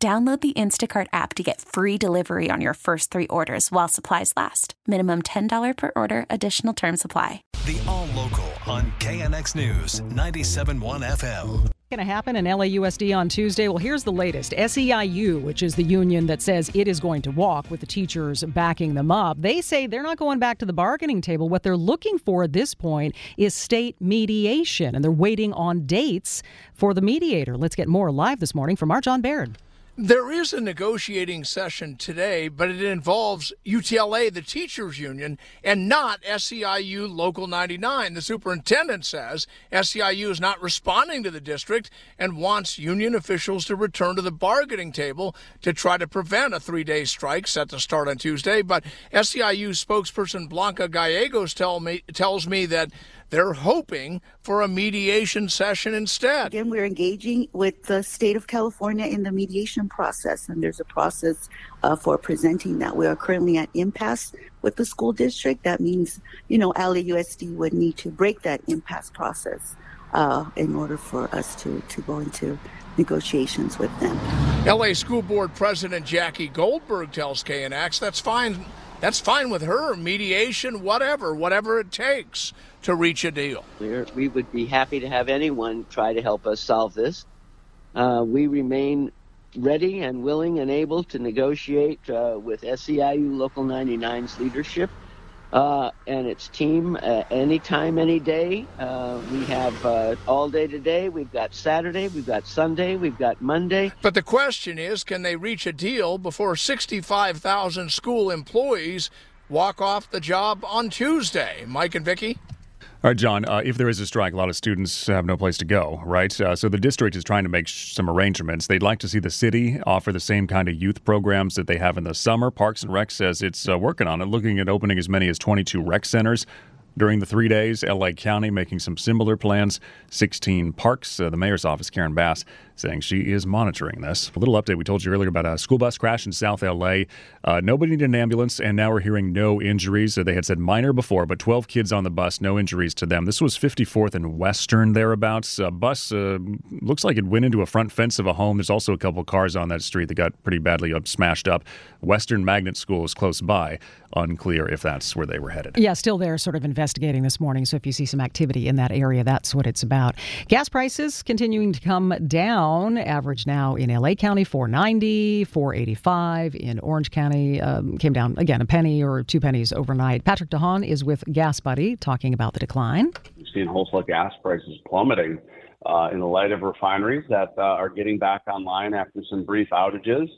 Download the Instacart app to get free delivery on your first three orders while supplies last. Minimum $10 per order, additional term supply. The All Local on KNX News 97.1 FM. Going to happen in LAUSD on Tuesday. Well, here's the latest. SEIU, which is the union that says it is going to walk with the teachers backing them up, they say they're not going back to the bargaining table. What they're looking for at this point is state mediation, and they're waiting on dates for the mediator. Let's get more live this morning from our John Baird. There is a negotiating session today, but it involves UTLA, the teachers union, and not SEIU Local 99. The superintendent says SEIU is not responding to the district and wants union officials to return to the bargaining table to try to prevent a three day strike set to start on Tuesday. But SEIU spokesperson Blanca Gallegos tell me, tells me that they're hoping for a mediation session instead. Again, we're engaging with the state of California in the mediation process, and there's a process uh, for presenting that. We are currently at impasse with the school district. That means, you know, LAUSD would need to break that impasse process uh, in order for us to, to go into negotiations with them. LA School Board President Jackie Goldberg tells KNX that's fine. That's fine with her. Mediation, whatever, whatever it takes to reach a deal. We're, we would be happy to have anyone try to help us solve this. Uh, we remain ready and willing and able to negotiate uh, with SEIU Local 99's leadership uh, and its team uh, anytime, any day. Uh, we have uh, all day today. We've got Saturday. We've got Sunday. We've got Monday. But the question is can they reach a deal before 65,000 school employees walk off the job on Tuesday? Mike and Vicki? All right, John, uh, if there is a strike, a lot of students have no place to go, right? Uh, so the district is trying to make sh- some arrangements. They'd like to see the city offer the same kind of youth programs that they have in the summer. Parks and Rec says it's uh, working on it, looking at opening as many as 22 rec centers. During the three days, LA County making some similar plans. 16 parks. Uh, the mayor's office, Karen Bass, saying she is monitoring this. A little update we told you earlier about a school bus crash in South LA. Uh, nobody needed an ambulance, and now we're hearing no injuries. So they had said minor before, but 12 kids on the bus, no injuries to them. This was 54th and Western thereabouts. A bus uh, looks like it went into a front fence of a home. There's also a couple cars on that street that got pretty badly smashed up. Western Magnet School is close by. Unclear if that's where they were headed. Yeah, still there, sort of investigating this morning. So if you see some activity in that area, that's what it's about. Gas prices continuing to come down. Average now in LA County 490, 485. In Orange County um, came down again a penny or two pennies overnight. Patrick DeHaan is with GasBuddy talking about the decline. We've seen wholesale gas prices plummeting uh, in the light of refineries that uh, are getting back online after some brief outages,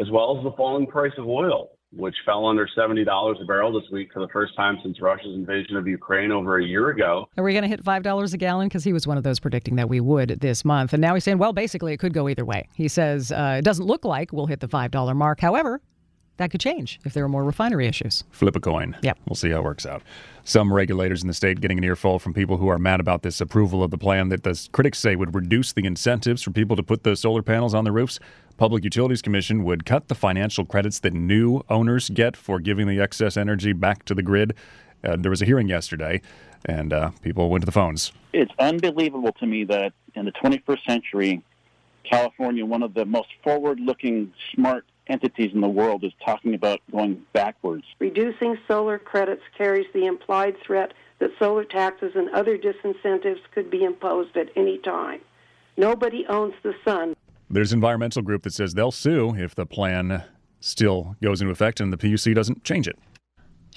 as well as the falling price of oil which fell under $70 a barrel this week for the first time since Russia's invasion of Ukraine over a year ago. Are we going to hit $5 a gallon? Because he was one of those predicting that we would this month. And now he's saying, well, basically, it could go either way. He says uh, it doesn't look like we'll hit the $5 mark. However, that could change if there are more refinery issues. Flip a coin. Yep. We'll see how it works out. Some regulators in the state getting an earful from people who are mad about this approval of the plan that the critics say would reduce the incentives for people to put the solar panels on the roofs. Public Utilities Commission would cut the financial credits that new owners get for giving the excess energy back to the grid. Uh, there was a hearing yesterday, and uh, people went to the phones. It's unbelievable to me that in the 21st century, California, one of the most forward looking, smart entities in the world, is talking about going backwards. Reducing solar credits carries the implied threat that solar taxes and other disincentives could be imposed at any time. Nobody owns the sun. There's an environmental group that says they'll sue if the plan still goes into effect and the PUC doesn't change it.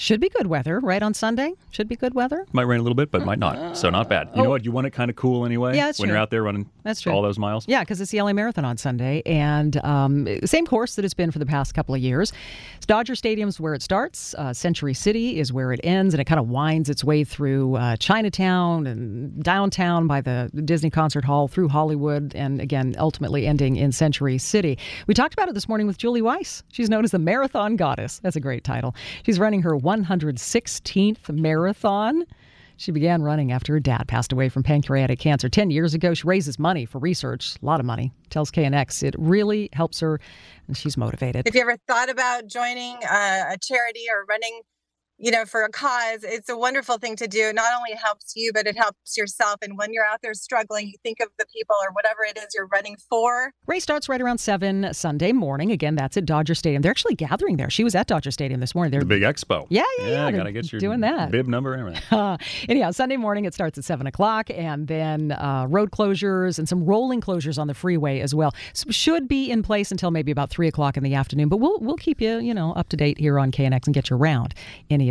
Should be good weather, right? On Sunday, should be good weather. Might rain a little bit, but might not. So not bad. You know what? You want it kind of cool anyway. Yeah, that's when true. you're out there running That's true. all those miles. Yeah, because it's the LA Marathon on Sunday, and um, same course that it's been for the past couple of years. It's Dodger Stadium's where it starts. Uh, Century City is where it ends, and it kind of winds its way through uh, Chinatown and downtown by the Disney Concert Hall, through Hollywood, and again, ultimately ending in Century City. We talked about it this morning with Julie Weiss. She's known as the Marathon Goddess. That's a great title. She's running her 116th marathon. She began running after her dad passed away from pancreatic cancer 10 years ago. She raises money for research, a lot of money, tells KNX. It really helps her, and she's motivated. If you ever thought about joining a, a charity or running, you know, for a cause, it's a wonderful thing to do. It not only helps you, but it helps yourself. And when you're out there struggling, you think of the people or whatever it is you're running for. Race starts right around 7 Sunday morning. Again, that's at Dodger Stadium. They're actually gathering there. She was at Dodger Stadium this morning. They're The big expo. Yeah, yeah, yeah. Yeah, gotta get your doing that. bib number and everything. Uh, anyhow, Sunday morning it starts at seven o'clock, and then uh, road closures and some rolling closures on the freeway as well so should be in place until maybe about three o'clock in the afternoon. But we'll we'll keep you you know up to date here on KNX and get you around any